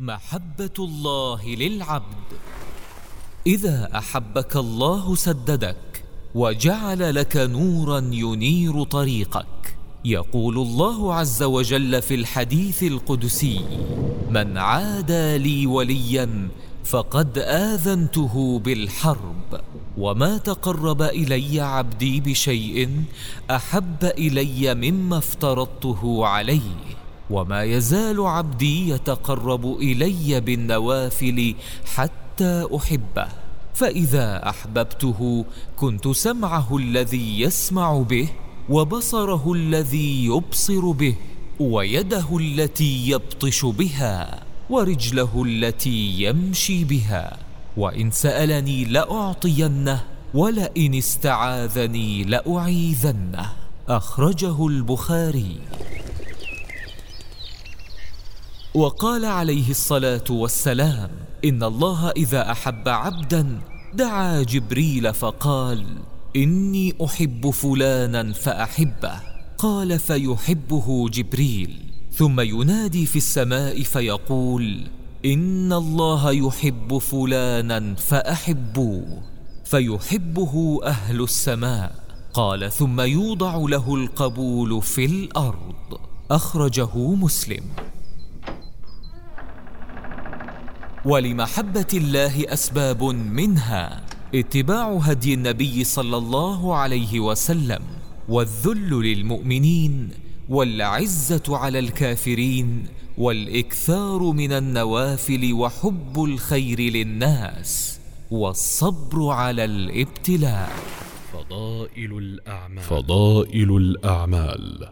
محبة الله للعبد. إذا أحبك الله سددك وجعل لك نورا ينير طريقك. يقول الله عز وجل في الحديث القدسي من عادى لي وليا فقد آذنته بالحرب. وما تقرب إلي عبدي بشيء أحب إلي مما افترضته عليه. وما يزال عبدي يتقرب إلي بالنوافل حتى أحبه. فإذا أحببته كنت سمعه الذي يسمع به وبصره الذي يبصر به ويده التي يبطش بها ورجله التي يمشي بها. وإن سألني لأعطينه ولئن استعاذني لأعيذنه. أخرجه البخاري. وقال عليه الصلاة والسلام إن الله إذا أحب عبدا دعا جبريل فقال إني أحب فلانا فأحبه. قال فيحبه جبريل. ثم ينادي في السماء فيقول إن الله يحب فلانا فأحبوه فيحبه أهل السماء. قال ثم يوضع له القبول في الأرض. أخرجه مسلم. ولمحبة الله أسباب منها اتباع هدي النبي صلى الله عليه وسلم والذل للمؤمنين والعزة على الكافرين والإكثار من النوافل وحب الخير للناس والصبر على الابتلاء. فضائل الأعمال. فضائل الأعمال.